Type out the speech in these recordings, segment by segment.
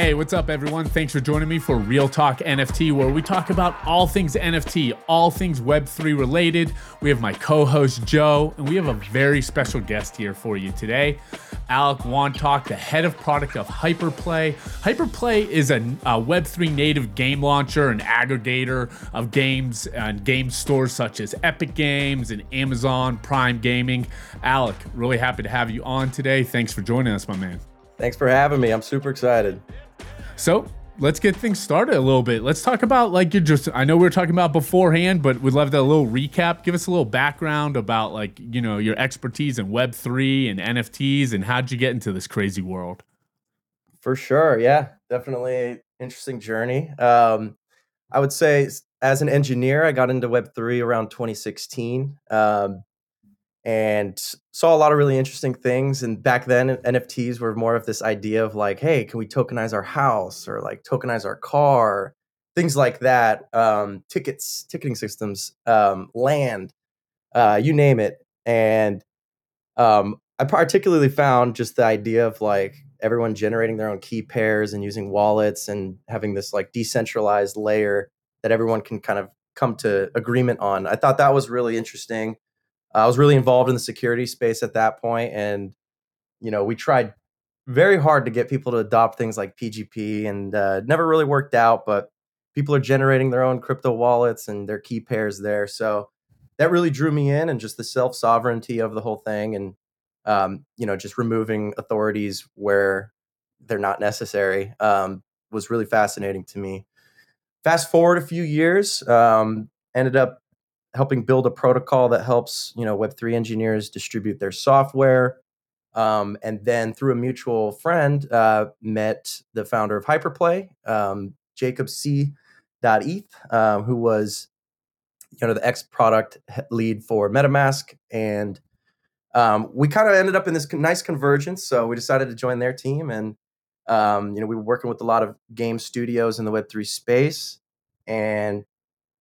Hey, what's up, everyone? Thanks for joining me for Real Talk NFT, where we talk about all things NFT, all things Web3 related. We have my co host, Joe, and we have a very special guest here for you today. Alec Wantoch, the head of product of Hyperplay. Hyperplay is a, a Web3 native game launcher and aggregator of games and game stores such as Epic Games and Amazon Prime Gaming. Alec, really happy to have you on today. Thanks for joining us, my man. Thanks for having me. I'm super excited. So let's get things started a little bit. Let's talk about like you're just I know we were talking about beforehand, but we'd love that little recap. Give us a little background about like, you know, your expertise in web three and NFTs and how'd you get into this crazy world? For sure. Yeah. Definitely interesting journey. Um, I would say as an engineer, I got into web three around 2016. Um, and saw a lot of really interesting things. And back then, NFTs were more of this idea of like, hey, can we tokenize our house or like tokenize our car, things like that. Um, tickets, ticketing systems, um, land, uh, you name it. And um, I particularly found just the idea of like everyone generating their own key pairs and using wallets and having this like decentralized layer that everyone can kind of come to agreement on. I thought that was really interesting. I was really involved in the security space at that point, and you know, we tried very hard to get people to adopt things like PGP, and uh, never really worked out. But people are generating their own crypto wallets and their key pairs there, so that really drew me in, and just the self sovereignty of the whole thing, and um, you know, just removing authorities where they're not necessary um, was really fascinating to me. Fast forward a few years, um, ended up helping build a protocol that helps you know Web3 engineers distribute their software. Um, and then through a mutual friend, uh, met the founder of Hyperplay, um, Jacob C. ETH, um, who was you know the ex product lead for MetaMask, and um, we kind of ended up in this nice convergence. So we decided to join their team, and um, you know we were working with a lot of game studios in the Web three space, and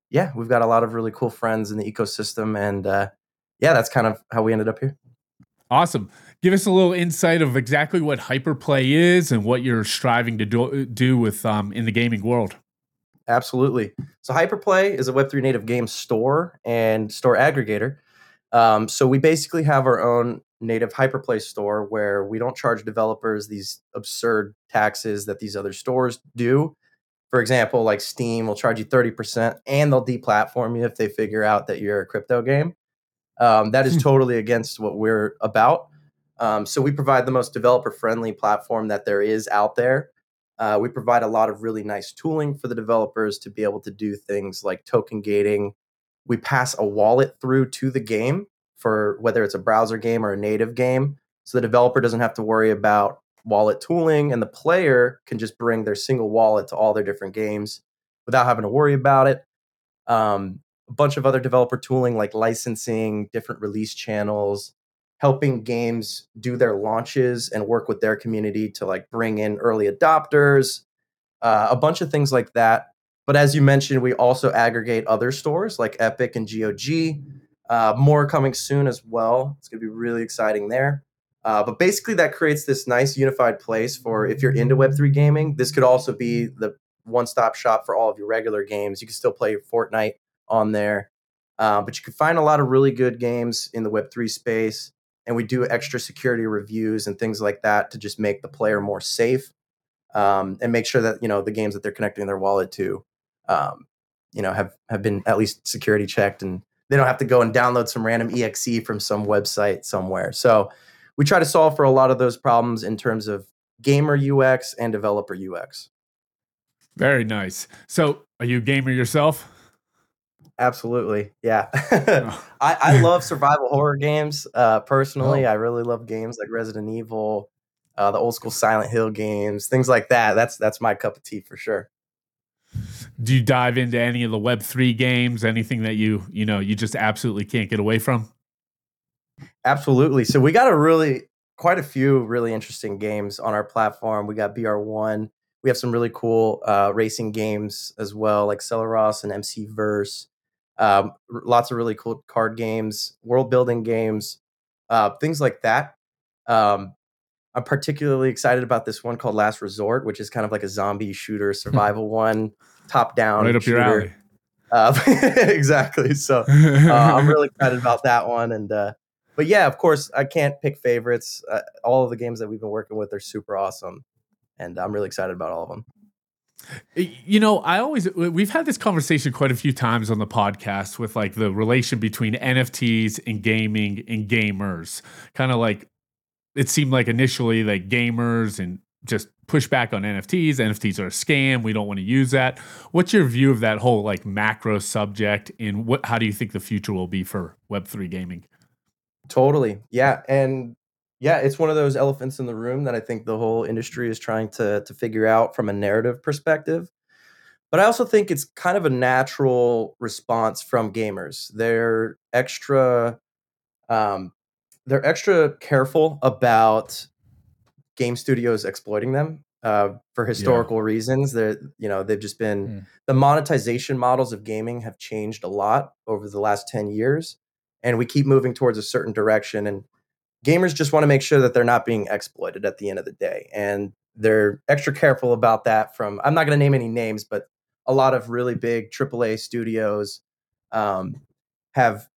yeah, we've got a lot of really cool friends in the ecosystem, and uh, yeah, that's kind of how we ended up here. Awesome. Give us a little insight of exactly what hyperplay is and what you're striving to do, do with um, in the gaming world. Absolutely. So hyperplay is a Web3 native game store and store aggregator. Um, so we basically have our own native hyperplay store where we don't charge developers these absurd taxes that these other stores do for example, like Steam will charge you 30% and they'll deplatform you if they figure out that you're a crypto game. Um, that is hmm. totally against what we're about. Um, so we provide the most developer friendly platform that there is out there. Uh, we provide a lot of really nice tooling for the developers to be able to do things like token gating. We pass a wallet through to the game for whether it's a browser game or a native game. So the developer doesn't have to worry about wallet tooling, and the player can just bring their single wallet to all their different games without having to worry about it. Um, a bunch of other developer tooling like licensing, different release channels, helping games do their launches and work with their community to like bring in early adopters, uh, a bunch of things like that. But as you mentioned, we also aggregate other stores like Epic and GOG. Uh, more coming soon as well. It's going to be really exciting there. Uh, but basically, that creates this nice unified place for if you're into Web3 gaming. This could also be the one stop shop for all of your regular games. You can still play Fortnite on there, uh, but you can find a lot of really good games in the Web3 space. And we do extra security reviews and things like that to just make the player more safe um, and make sure that you know the games that they're connecting their wallet to, um, you know, have have been at least security checked and they don't have to go and download some random exe from some website somewhere. So we try to solve for a lot of those problems in terms of gamer UX and developer UX. Very nice. So, are you a gamer yourself? Absolutely, yeah. oh. I, I love survival horror games. Uh, personally, oh. I really love games like Resident Evil, uh, the old school Silent Hill games, things like that. That's that's my cup of tea for sure. Do you dive into any of the Web three games? Anything that you you know you just absolutely can't get away from? Absolutely. So we got a really quite a few really interesting games on our platform. We got BR1. We have some really cool uh, racing games as well, like Celeros and MC Verse. Um, lots of really cool card games, world building games, uh, things like that. Um, I'm particularly excited about this one called Last Resort, which is kind of like a zombie shooter survival one, top down. Right up shooter. your alley. Uh, exactly. So uh, I'm really excited about that one. And uh, but yeah, of course, I can't pick favorites. Uh, all of the games that we've been working with are super awesome, and I'm really excited about all of them. You know, I always we've had this conversation quite a few times on the podcast with like the relation between NFTs and gaming and gamers. Kind of like it seemed like initially like gamers and just push back on NFTs. NFTs are a scam. We don't want to use that. What's your view of that whole like macro subject and what how do you think the future will be for web3 gaming? Totally. Yeah, and yeah, it's one of those elephants in the room that I think the whole industry is trying to to figure out from a narrative perspective. But I also think it's kind of a natural response from gamers. They're extra um, they're extra careful about game studios exploiting them uh, for historical yeah. reasons. They're you know they've just been mm. the monetization models of gaming have changed a lot over the last ten years, and we keep moving towards a certain direction. And gamers just want to make sure that they're not being exploited at the end of the day and they're extra careful about that from i'm not going to name any names but a lot of really big aaa studios um, have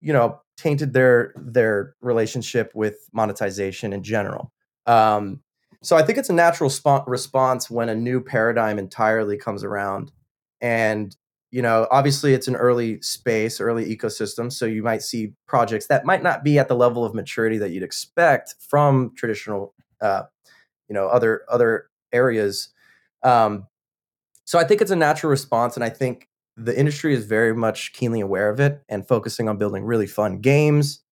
you know tainted their their relationship with monetization in general um, so i think it's a natural sp- response when a new paradigm entirely comes around and you know obviously it's an early space early ecosystem so you might see projects that might not be at the level of maturity that you'd expect from traditional uh, you know other other areas. Um, so i think it's a natural response and i think the industry is very much keenly aware of it and focusing on building really fun games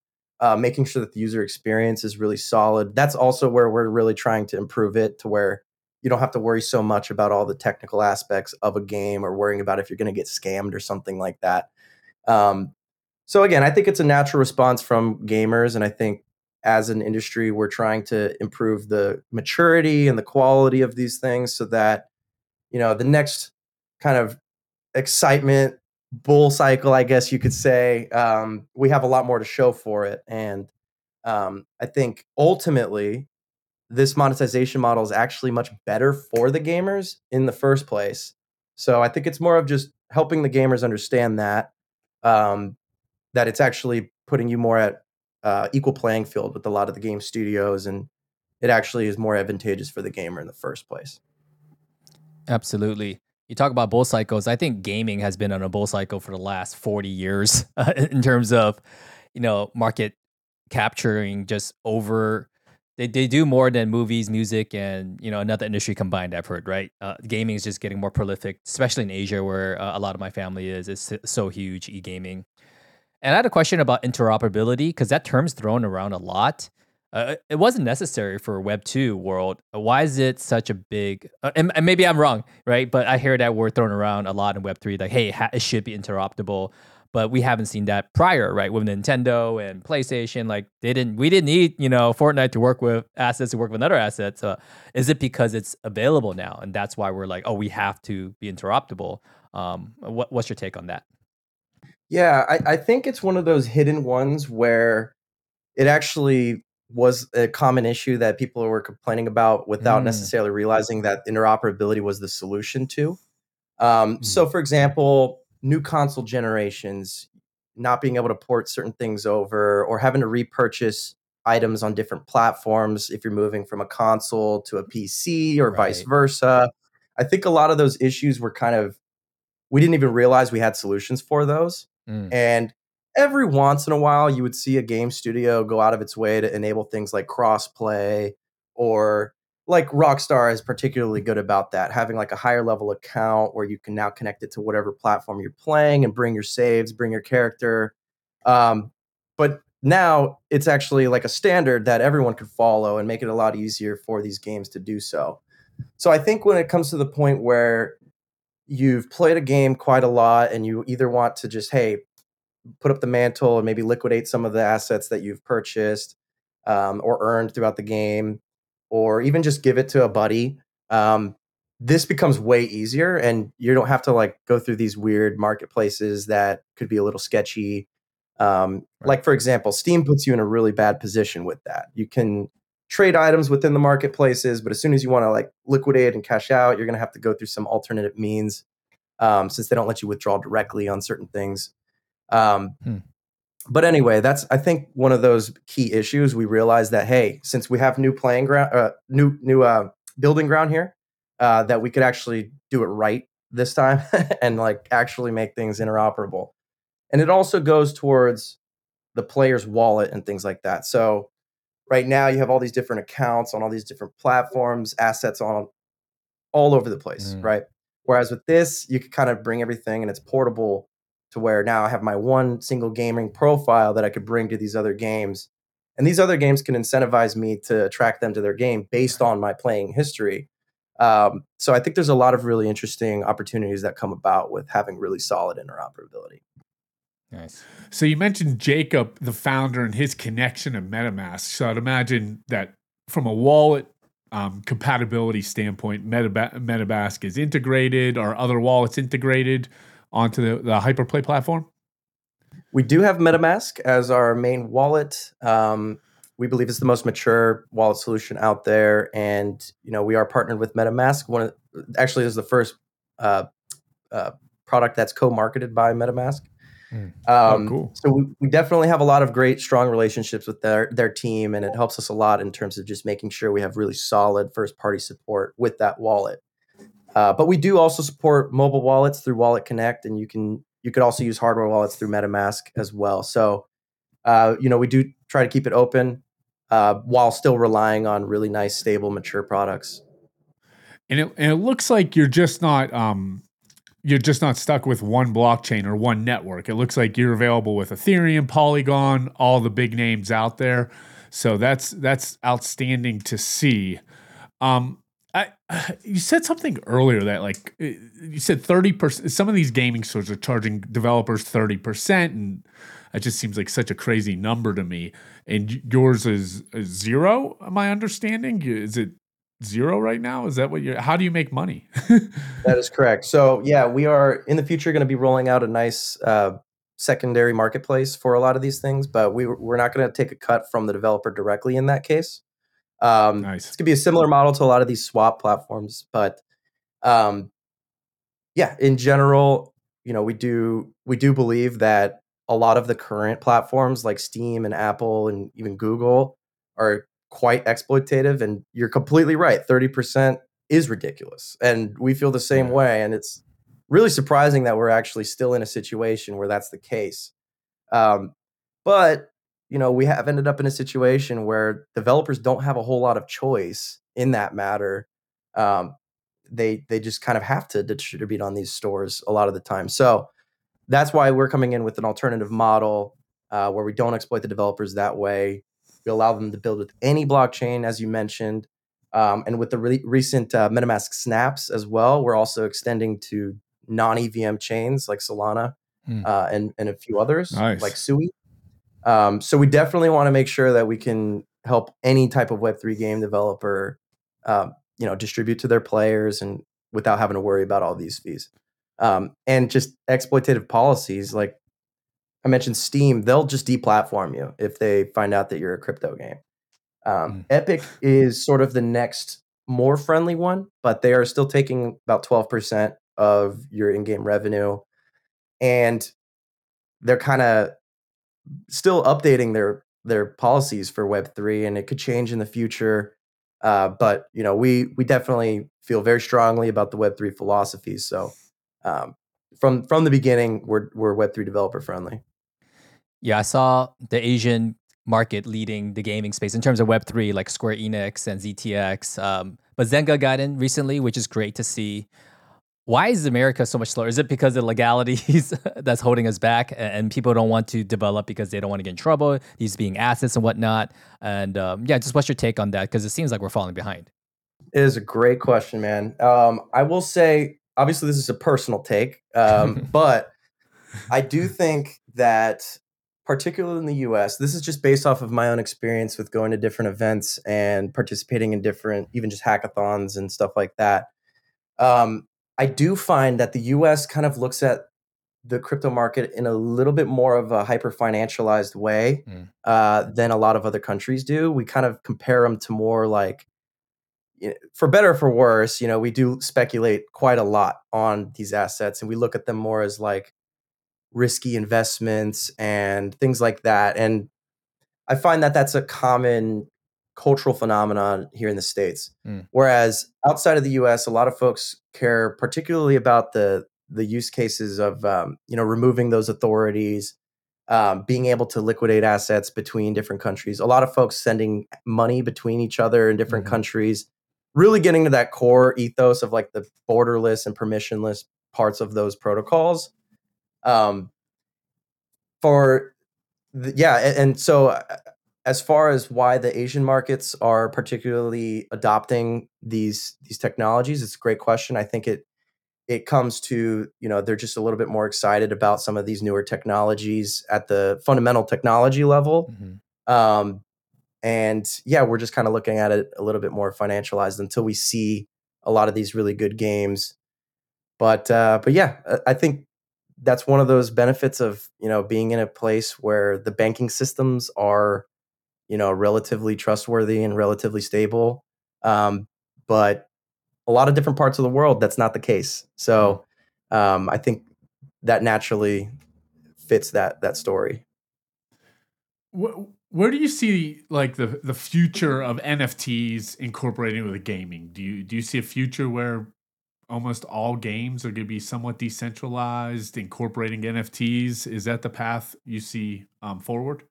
uh, making sure that the user experience is really solid. That's also where we're really trying to improve it to where you don't have to worry so much about all the technical aspects of a game or worrying about if you're going to get scammed or something like that. Um, so again, I think it's a natural response from gamers, and I think as an industry, we're trying to improve the maturity and the quality of these things so that you know the next kind of excitement bull cycle, I guess you could say, um, we have a lot more to show for it, and um, I think ultimately this monetization model is actually much better for the gamers in the first place. So I think it's more of just helping the gamers understand that um, that it's actually putting you more at uh, equal playing field with a lot of the game studios, and it actually is more advantageous for the gamer in the first place. Absolutely. You talk about bull cycles. I think gaming has been on a bull cycle for the last 40 years uh, in terms of, you know, market capturing just over they, they do more than movies, music, and you know another industry combined. I've heard right. Uh, gaming is just getting more prolific, especially in Asia, where uh, a lot of my family is. It's so huge e gaming. And I had a question about interoperability because that term's thrown around a lot. Uh, it wasn't necessary for Web two world. Why is it such a big? Uh, and, and, maybe I'm wrong, right? But I hear that word thrown around a lot in Web three. Like, hey, it should be interoperable but we haven't seen that prior, right? With Nintendo and PlayStation, like they didn't, we didn't need, you know, Fortnite to work with assets to work with another asset. So is it because it's available now, and that's why we're like, oh, we have to be interoperable? Um, what, what's your take on that? Yeah, I, I think it's one of those hidden ones where it actually was a common issue that people were complaining about without mm. necessarily realizing that interoperability was the solution to. Um, mm. So, for example, new console generations not being able to port certain things over or having to repurchase items on different platforms if you're moving from a console to a PC or right. vice versa. I think a lot of those issues were kind of we didn't even realize we had solutions for those. Mm. And every once in a while you would see a game studio go out of its way to enable things like crossplay or like Rockstar is particularly good about that, having like a higher level account where you can now connect it to whatever platform you're playing and bring your saves, bring your character. Um, but now it's actually like a standard that everyone could follow and make it a lot easier for these games to do so. So I think when it comes to the point where you've played a game quite a lot and you either want to just hey put up the mantle and maybe liquidate some of the assets that you've purchased um, or earned throughout the game or even just give it to a buddy um, this becomes way easier and you don't have to like go through these weird marketplaces that could be a little sketchy um, right. like for example steam puts you in a really bad position with that you can trade items within the marketplaces, but as soon as you want to like liquidate and cash out, you're going to have to go through some alternative means um, since they don't let you withdraw directly on certain things. Um, hmm. But anyway, that's I think one of those key issues. We realized that hey, since we have new playing ground, uh, new new uh, building ground here, uh, that we could actually do it right this time and like actually make things interoperable. And it also goes towards the player's wallet and things like that. So right now you have all these different accounts on all these different platforms, assets on all over the place, mm. right? Whereas with this, you could kind of bring everything and it's portable to where now I have my one single gaming profile that I could bring to these other games. And these other games can incentivize me to attract them to their game based on my playing history. Um, so I think there's a lot of really interesting opportunities that come about with having really solid interoperability. Nice. So you mentioned Jacob, the founder, and his connection to MetaMask. So I'd imagine that from a wallet um, compatibility standpoint, Metaba- MetaMask is integrated. Are other wallets integrated onto the, the Hyperplay platform? We do have MetaMask as our main wallet. Um, we believe it's the most mature wallet solution out there, and you know we are partnered with MetaMask. One of, actually is the first uh, uh, product that's co-marketed by MetaMask. Mm. Um, oh, cool. So we, we definitely have a lot of great, strong relationships with their their team, and it helps us a lot in terms of just making sure we have really solid first party support with that wallet. Uh, but we do also support mobile wallets through Wallet Connect, and you can you could also use hardware wallets through MetaMask as well. So, uh, you know, we do try to keep it open uh, while still relying on really nice, stable, mature products. And it, and it looks like you're just not um, you're just not stuck with one blockchain or one network. It looks like you're available with Ethereum, Polygon, all the big names out there. So that's that's outstanding to see. Um, you said something earlier that like uh, you said 30% some of these gaming stores are charging developers 30% and it just seems like such a crazy number to me and yours is, zero my understanding is it zero right now? Is that what you're? How do you make money? that is correct. So yeah, we are in the future going to be rolling out a nice uh, secondary marketplace for a lot of these things, but we we're not going to take a cut from the developer directly in that case. Um, nice. It's going to be a similar model to a lot of these swap platforms, but um, yeah, in general, you know, we do we do believe that a lot of the current platforms like Steam and Apple and even Google are quite exploitative. And you're completely right. 30% is ridiculous. And we feel the same way. And it's really surprising that we're actually still in a situation where that's the case. Um, but, you know, we have ended up in a situation where developers don't have a whole lot of choice in that matter. Um, they they just kind of have to distribute on these stores a lot of the time. So that's why we're coming in with an alternative model uh, where we don't exploit the developers that way. We allow them to build with any blockchain, as you mentioned. Um, and with the re- recent uh, MetaMask snaps as well, we're also extending to non EVM chains like Solana hmm. uh, and, and a few others nice. like Sui. Um, so we definitely want to make sure that we can help any type of Web3 game developer, um, you know, distribute to their players and without having to worry about all these fees. Um, and just exploitative policies like I mentioned Steam, they'll just deplatform you if they find out that you're a crypto game. Um, mm. Epic is sort of the next more friendly one, but they are still taking about 12% of your in game revenue. And they're kind of still updating their their policies for web3 and it could change in the future uh, but you know we we definitely feel very strongly about the web3 philosophies so um, from from the beginning we're we're web3 developer friendly yeah, I saw the Asian market leading the gaming space in terms of Web3, like Square Enix and ZTX. Um, but Zynga got in recently, which is great to see. Why is America so much slower? Is it because of legalities that's holding us back and people don't want to develop because they don't want to get in trouble, these being assets and whatnot? And um, yeah, just what's your take on that? Because it seems like we're falling behind. It is a great question, man. Um, I will say, obviously, this is a personal take, um, but I do think that particularly in the US, this is just based off of my own experience with going to different events and participating in different, even just hackathons and stuff like that. Um, I do find that the US kind of looks at the crypto market in a little bit more of a hyper financialized way. Mm. uh, than a lot of other countries do. We kind of compare them to more like, you know, for better or for worse, you know, we do speculate quite a lot on these assets and we look at them more as like risky investments and things like that. And I find that that's a common cultural phenomenon here in the states. Mm. Whereas outside of the U.S., a lot of folks care particularly about the the use cases of um, you know removing those authorities, um, being able to liquidate assets between different countries. A lot of folks sending money between each other in different mm-hmm. countries. Really getting to that core ethos of like the borderless and permissionless parts of those protocols. Um, for the, yeah, and, and so uh, as far as why the Asian markets are particularly adopting these these technologies, it's a great question. I think it it comes to you know they're just a little bit more excited about some of these newer technologies at the fundamental technology level. Mm-hmm. Um, and yeah, we're just kind of looking at it a little bit more financialized until we see a lot of these really good games. But uh, but yeah, I think that's one of those benefits of you know being in a place where the banking systems are you know, relatively trustworthy and relatively stable. Um, but a lot of different parts of the world, that's not the case. So um, I think that naturally fits that that story. Where do you see like the the future of NFTs incorporating with the gaming? Do you do you see a future where almost all games are going to be somewhat decentralized, incorporating NFTs? Is that the path you see um, forward?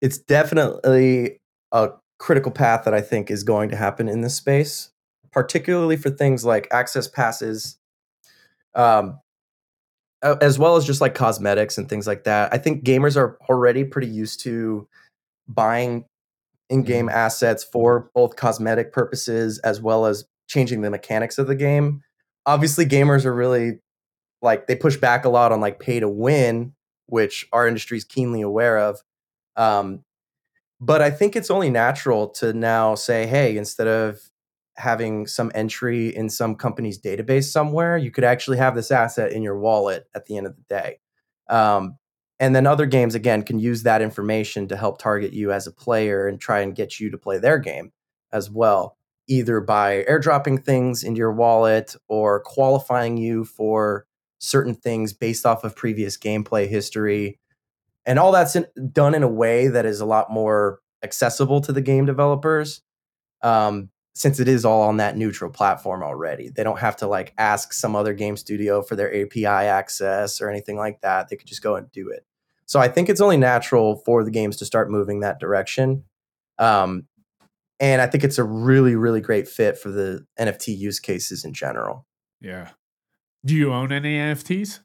It's definitely a critical path that I think is going to happen in this space, particularly for things like access passes, um, as well as just like cosmetics and things like that. I think gamers are already pretty used to buying in-game mm-hmm. assets for both cosmetic purposes as well as changing the mechanics of the game. Obviously, gamers are really like they push back a lot on like pay to win, which our industry is keenly aware of. Um, but I think it's only natural to now say, hey, instead of having some entry in some company's database somewhere, you could actually have this asset in your wallet at the end of the day. Um, and then other games, again, can use that information to help target you as a player and try and get you to play their game as well, either by airdropping things into your wallet or qualifying you for certain things based off of previous gameplay history and all that's in, done in a way that is a lot more accessible to the game developers um, since it is all on that neutral platform already. They don't have to like ask some other game studio for their api access or anything like that. They could just go and do it. So i think it's only natural for the games to start moving that direction um, and i think it's a really really great fit for the nft use cases in general. Yeah. Do you own any nfts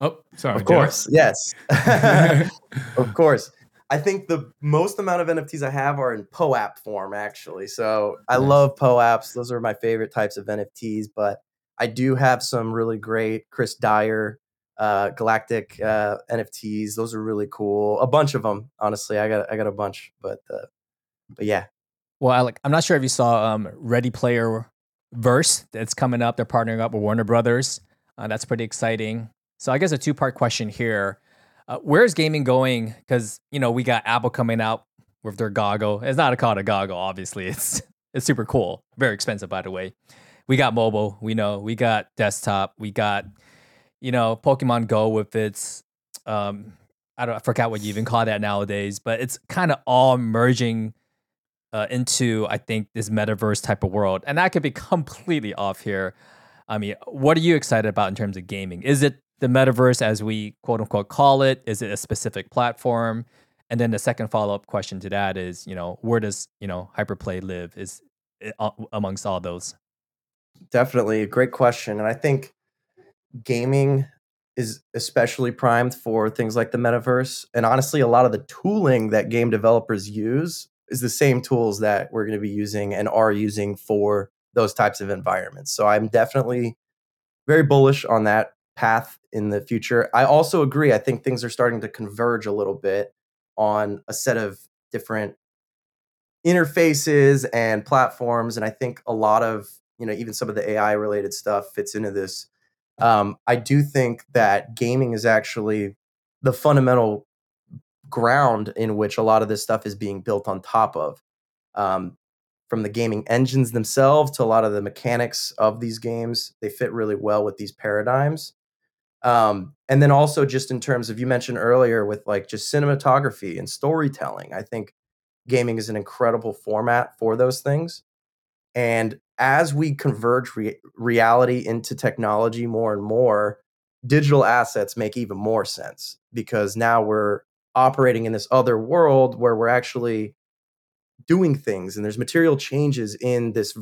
Oh, sorry. Of course, yes. of course. I think the most amount of NFTs I have are in POAP form, actually. So I nice. love POAPs. Those are my favorite types of NFTs. But I do have some really great Chris Dyer uh, Galactic uh, NFTs. Those are really cool. A bunch of them, honestly. I got I got a bunch, but uh, but yeah. Well, Alec, I'm not sure if you saw um, Ready Player Verse that's coming up. They're partnering up with Warner Brothers. Uh, that's pretty exciting. So I guess a two part question here. Uh, where's gaming going? Because you know we got Apple coming out with their goggle. It's not a called a goggle, obviously. It's it's super cool. Very expensive, by the way. We got mobile. We know. We got desktop. We got you know Pokemon Go with its um I don't I forgot what you even call that nowadays, but it's kind of all merging uh, into I think this metaverse type of world, and that could be completely off here. I mean, what are you excited about in terms of gaming? Is it the metaverse as we quote unquote call it? Is it a specific platform? And then the second follow up question to that is, you know, where does you know hyperplay live? Is uh, amongst all those? Definitely a great question, and I think gaming is especially primed for things like the metaverse. And honestly, a lot of the tooling that game developers use is the same tools that we're going to be using and are using for those types of environments. So I'm definitely very bullish on that path in the future. I also agree. I think things are starting to converge a little bit on a set of different interfaces and platforms. And I think a lot of, you know, even some of the AI related stuff fits into this. Um, I do think that gaming is actually the fundamental ground in which a lot of this stuff is being built on top of. Um, from the gaming engines themselves to a lot of the mechanics of these games, they fit really well with these paradigms. Um, and then also just in terms of you mentioned earlier with like just cinematography and storytelling, I think gaming is an incredible format for those things. And as we converge re- reality into technology more and more, digital assets make even more sense because now we're operating in this other world where we're actually doing things and there's material changes in this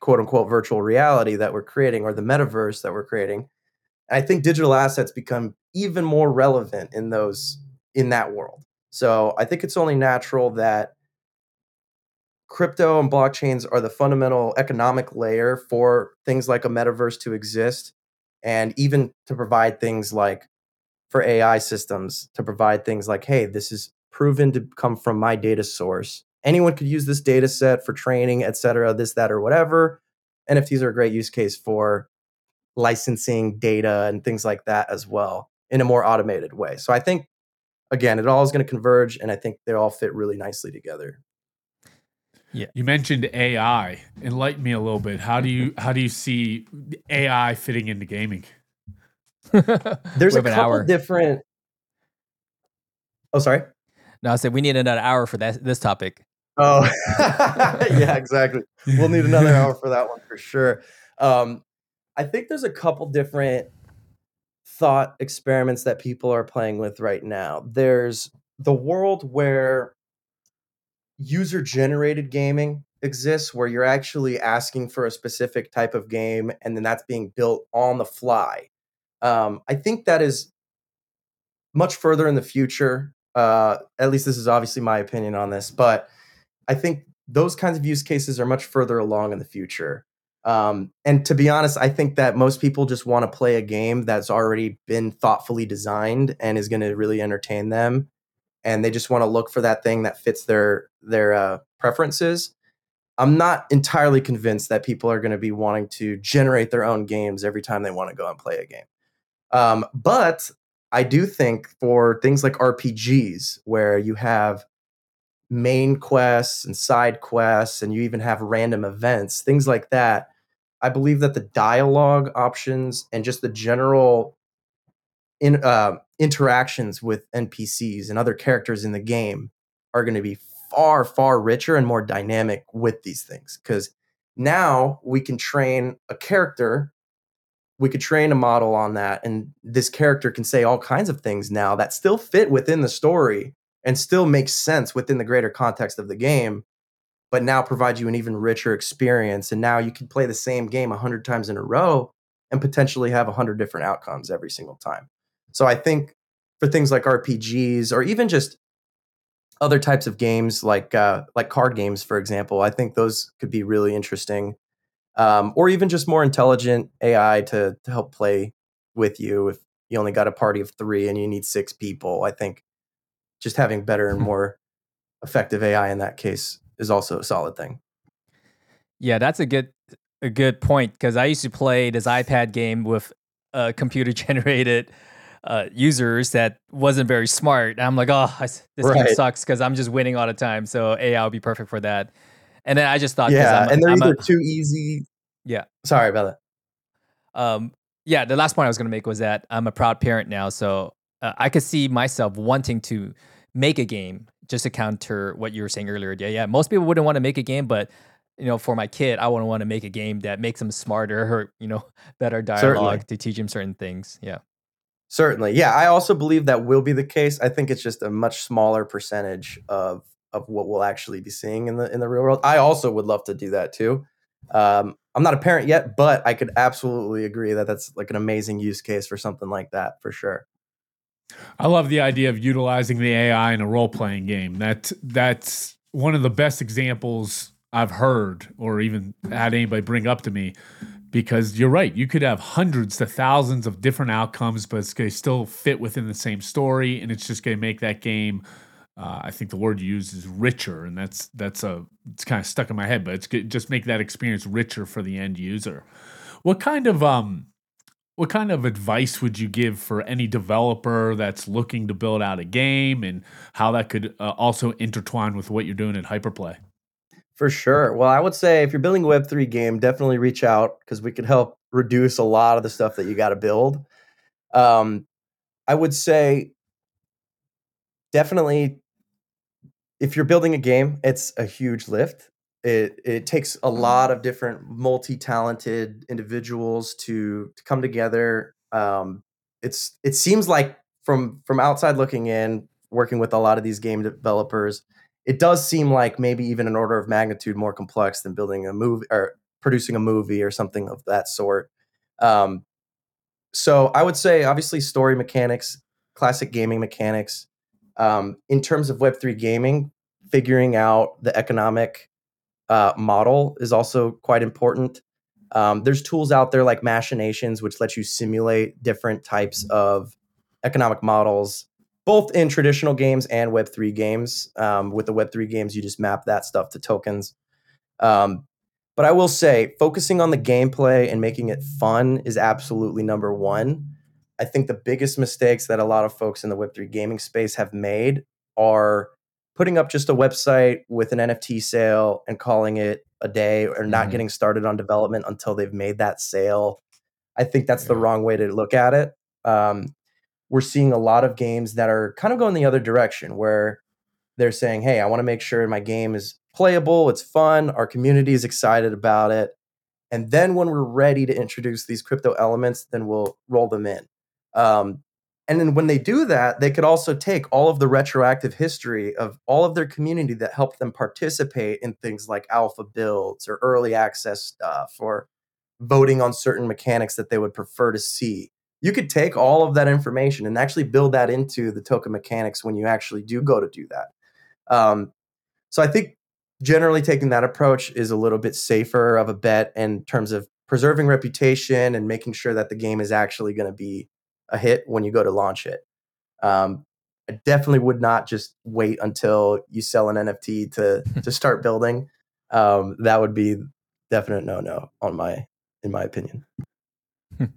quote unquote virtual reality that we're creating or the metaverse that we're creating. I think digital assets become even more relevant in those in that world. So I think it's only natural that crypto and blockchains are the fundamental economic layer for things like a metaverse to exist and even to provide things like for AI systems to provide things like, hey, this is proven to come from my data source. Anyone could use this data set for training, et cetera, this, that, or whatever. NFTs are a great use case for licensing data and things like that as well in a more automated way. So I think, again, it all is going to converge, and I think they all fit really nicely together. Yeah. You mentioned AI. Enlighten me a little bit. How do you how do you see AI fitting into gaming? There's a couple hour. different. Oh, sorry. No, I said we need another hour for that this topic. Oh, yeah, exactly. We'll need another hour for that one for sure. Um, I think there's a couple different thought experiments that people are playing with right now. There's the world where user generated gaming exists, where you're actually asking for a specific type of game and then that's being built on the fly. Um, I think that is much further in the future. Uh, at least this is obviously my opinion on this, but I think those kinds of use cases are much further along in the future. Um, and to be honest, I think that most people just want to play a game that's already been thoughtfully designed and is going to really entertain them, and they just want to look for that thing that fits their their uh, preferences. I'm not entirely convinced that people are going to be wanting to generate their own games every time they want to go and play a game. Um, but I do think for things like RPGs, where you have main quests and side quests, and you even have random events, things like that, I believe that the dialogue options and just the general in, uh, interactions with NPCs and other characters in the game are going to be far, far richer and more dynamic with these things. Because now we can train a character we could train a model on that and this character can say all kinds of things now that still fit within the story and still make sense within the greater context of the game but now provide you an even richer experience and now you can play the same game 100 times in a row and potentially have 100 different outcomes every single time so i think for things like rpgs or even just other types of games like uh, like card games for example i think those could be really interesting um, or even just more intelligent AI to, to help play with you if you only got a party of three and you need six people. I think just having better and more effective AI in that case is also a solid thing. Yeah, that's a good a good point because I used to play this iPad game with uh, computer generated uh, users that wasn't very smart. I'm like, oh, this right. game sucks because I'm just winning all the time. So AI will be perfect for that. And then I just thought, yeah, I'm, and they're I'm either a, too easy. Yeah. Sorry about that. Um, yeah, the last point I was going to make was that I'm a proud parent now, so uh, I could see myself wanting to make a game just to counter what you were saying earlier. Yeah, yeah. Most people wouldn't want to make a game, but you know, for my kid, I wouldn't want to make a game that makes him smarter or you know, better dialogue Certainly. to teach him certain things. Yeah. Certainly. Yeah, I also believe that will be the case. I think it's just a much smaller percentage of of what we'll actually be seeing in the in the real world. I also would love to do that too. Um, I'm not a parent yet, but I could absolutely agree that that's like an amazing use case for something like that for sure. I love the idea of utilizing the AI in a role playing game. That that's one of the best examples I've heard or even had anybody bring up to me because you're right. You could have hundreds to thousands of different outcomes, but it's going to still fit within the same story, and it's just going to make that game uh, I think the word you use is richer, and that's that's a it's kind of stuck in my head, but it's just make that experience richer for the end user. What kind of um, what kind of advice would you give for any developer that's looking to build out a game and how that could uh, also intertwine with what you're doing at Hyperplay? For sure. Well, I would say if you're building a Web3 game, definitely reach out because we can help reduce a lot of the stuff that you got to build. Um, I would say definitely if you're building a game, it's a huge lift. It it takes a lot of different multi-talented individuals to to come together. Um, it's it seems like from from outside looking in, working with a lot of these game developers, it does seem like maybe even an order of magnitude more complex than building a movie or producing a movie or something of that sort. Um, so I would say, obviously, story mechanics, classic gaming mechanics. Um, in terms of Web3 gaming, figuring out the economic uh, model is also quite important. Um, there's tools out there like Machinations, which let you simulate different types of economic models both in traditional games and Web3 games. Um, with the Web3 games, you just map that stuff to tokens. Um, but I will say, focusing on the gameplay and making it fun is absolutely number one. I think the biggest mistakes that a lot of folks in the Web3 gaming space have made are putting up just a website with an NFT sale and calling it a day or not mm-hmm. getting started on development until they've made that sale. I think that's yeah. the wrong way to look at it. Um, we're seeing a lot of games that are kind of going the other direction where they're saying, hey, I want to make sure my game is playable, it's fun, our community is excited about it. And then when we're ready to introduce these crypto elements, then we'll roll them in. Um, and then when they do that, they could also take all of the retroactive history of all of their community that helped them participate in things like alpha builds or early access stuff or voting on certain mechanics that they would prefer to see you could take all of that information and actually build that into the token mechanics when you actually do go to do that. Um, so I think generally taking that approach is a little bit safer of a bet in terms of preserving reputation and making sure that the game is actually going to be a hit when you go to launch it. Um, I definitely would not just wait until you sell an NFT to to start building. Um, that would be definite no no on my in my opinion.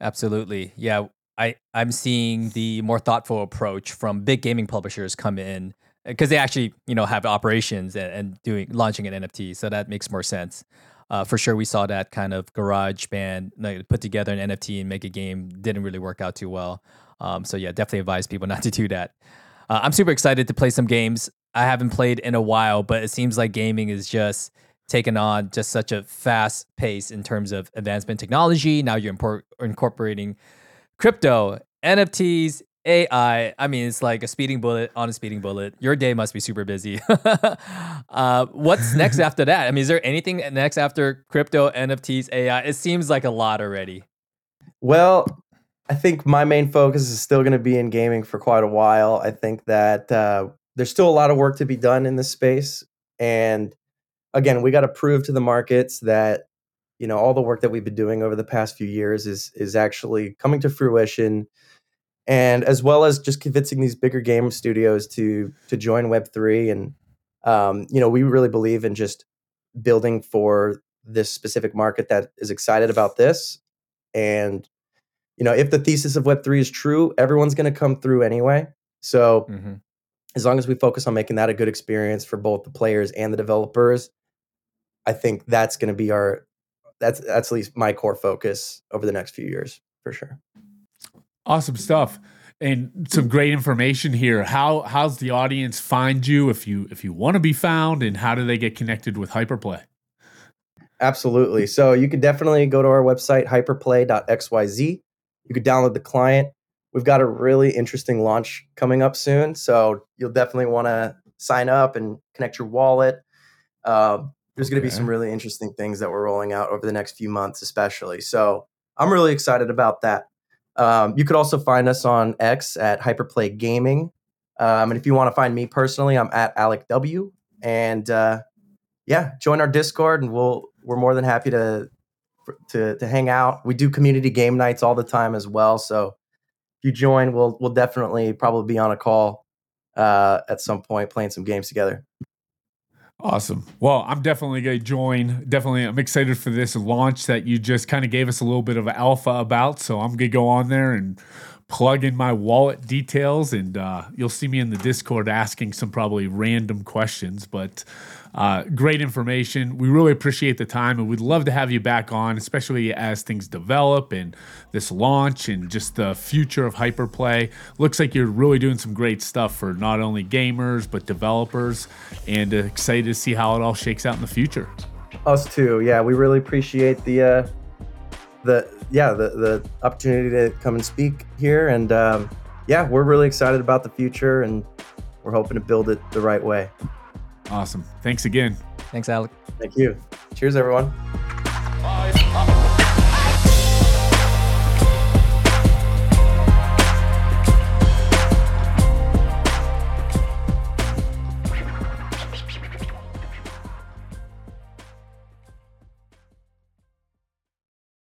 Absolutely. Yeah. I, I'm seeing the more thoughtful approach from big gaming publishers come in because they actually, you know, have operations and, and, doing launching an NFT. So that makes more sense. Uh, for sure, we saw that kind of garage band like, put together an NFT and make a game didn't really work out too well. Um, so yeah, definitely advise people not to do that. Uh, I'm super excited to play some games. I haven't played in a while, but it seems like gaming is just taken on just such a fast pace in terms of advancement technology. Now you're import- incorporating crypto, NFTs, AI. I mean, it's like a speeding bullet on a speeding bullet. Your day must be super busy. uh, what's next after that? I mean, is there anything next after crypto, NFTs, AI? It seems like a lot already. Well, I think my main focus is still going to be in gaming for quite a while. I think that uh, there's still a lot of work to be done in this space. And again, we got to prove to the markets that you know all the work that we've been doing over the past few years is is actually coming to fruition and as well as just convincing these bigger game studios to to join web3 and um, you know we really believe in just building for this specific market that is excited about this and you know if the thesis of web3 is true everyone's going to come through anyway so mm-hmm. as long as we focus on making that a good experience for both the players and the developers I think that's going to be our that's that's at least my core focus over the next few years for sure. Awesome stuff and some great information here. How how's the audience find you if you if you want to be found and how do they get connected with Hyperplay? Absolutely. So you could definitely go to our website hyperplay.xyz. You could download the client. We've got a really interesting launch coming up soon, so you'll definitely want to sign up and connect your wallet. Uh, there's going to be some really interesting things that we're rolling out over the next few months, especially. So I'm really excited about that. Um, you could also find us on X at Hyperplay Gaming. Um, and if you want to find me personally, I'm at Alec W. And uh, yeah, join our Discord, and we'll we're more than happy to to to hang out. We do community game nights all the time as well. So if you join, we'll we'll definitely probably be on a call uh, at some point playing some games together. Awesome. Well, I'm definitely going to join. Definitely, I'm excited for this launch that you just kind of gave us a little bit of alpha about. So I'm going to go on there and plug in my wallet details, and uh, you'll see me in the Discord asking some probably random questions. But uh, great information. We really appreciate the time, and we'd love to have you back on, especially as things develop and this launch and just the future of hyperplay. Looks like you're really doing some great stuff for not only gamers but developers, and uh, excited to see how it all shakes out in the future. Us too. Yeah, we really appreciate the uh, the yeah the the opportunity to come and speak here, and um, yeah, we're really excited about the future, and we're hoping to build it the right way. Awesome. Thanks again. Thanks, Alec. Thank you. Cheers, everyone. Uh,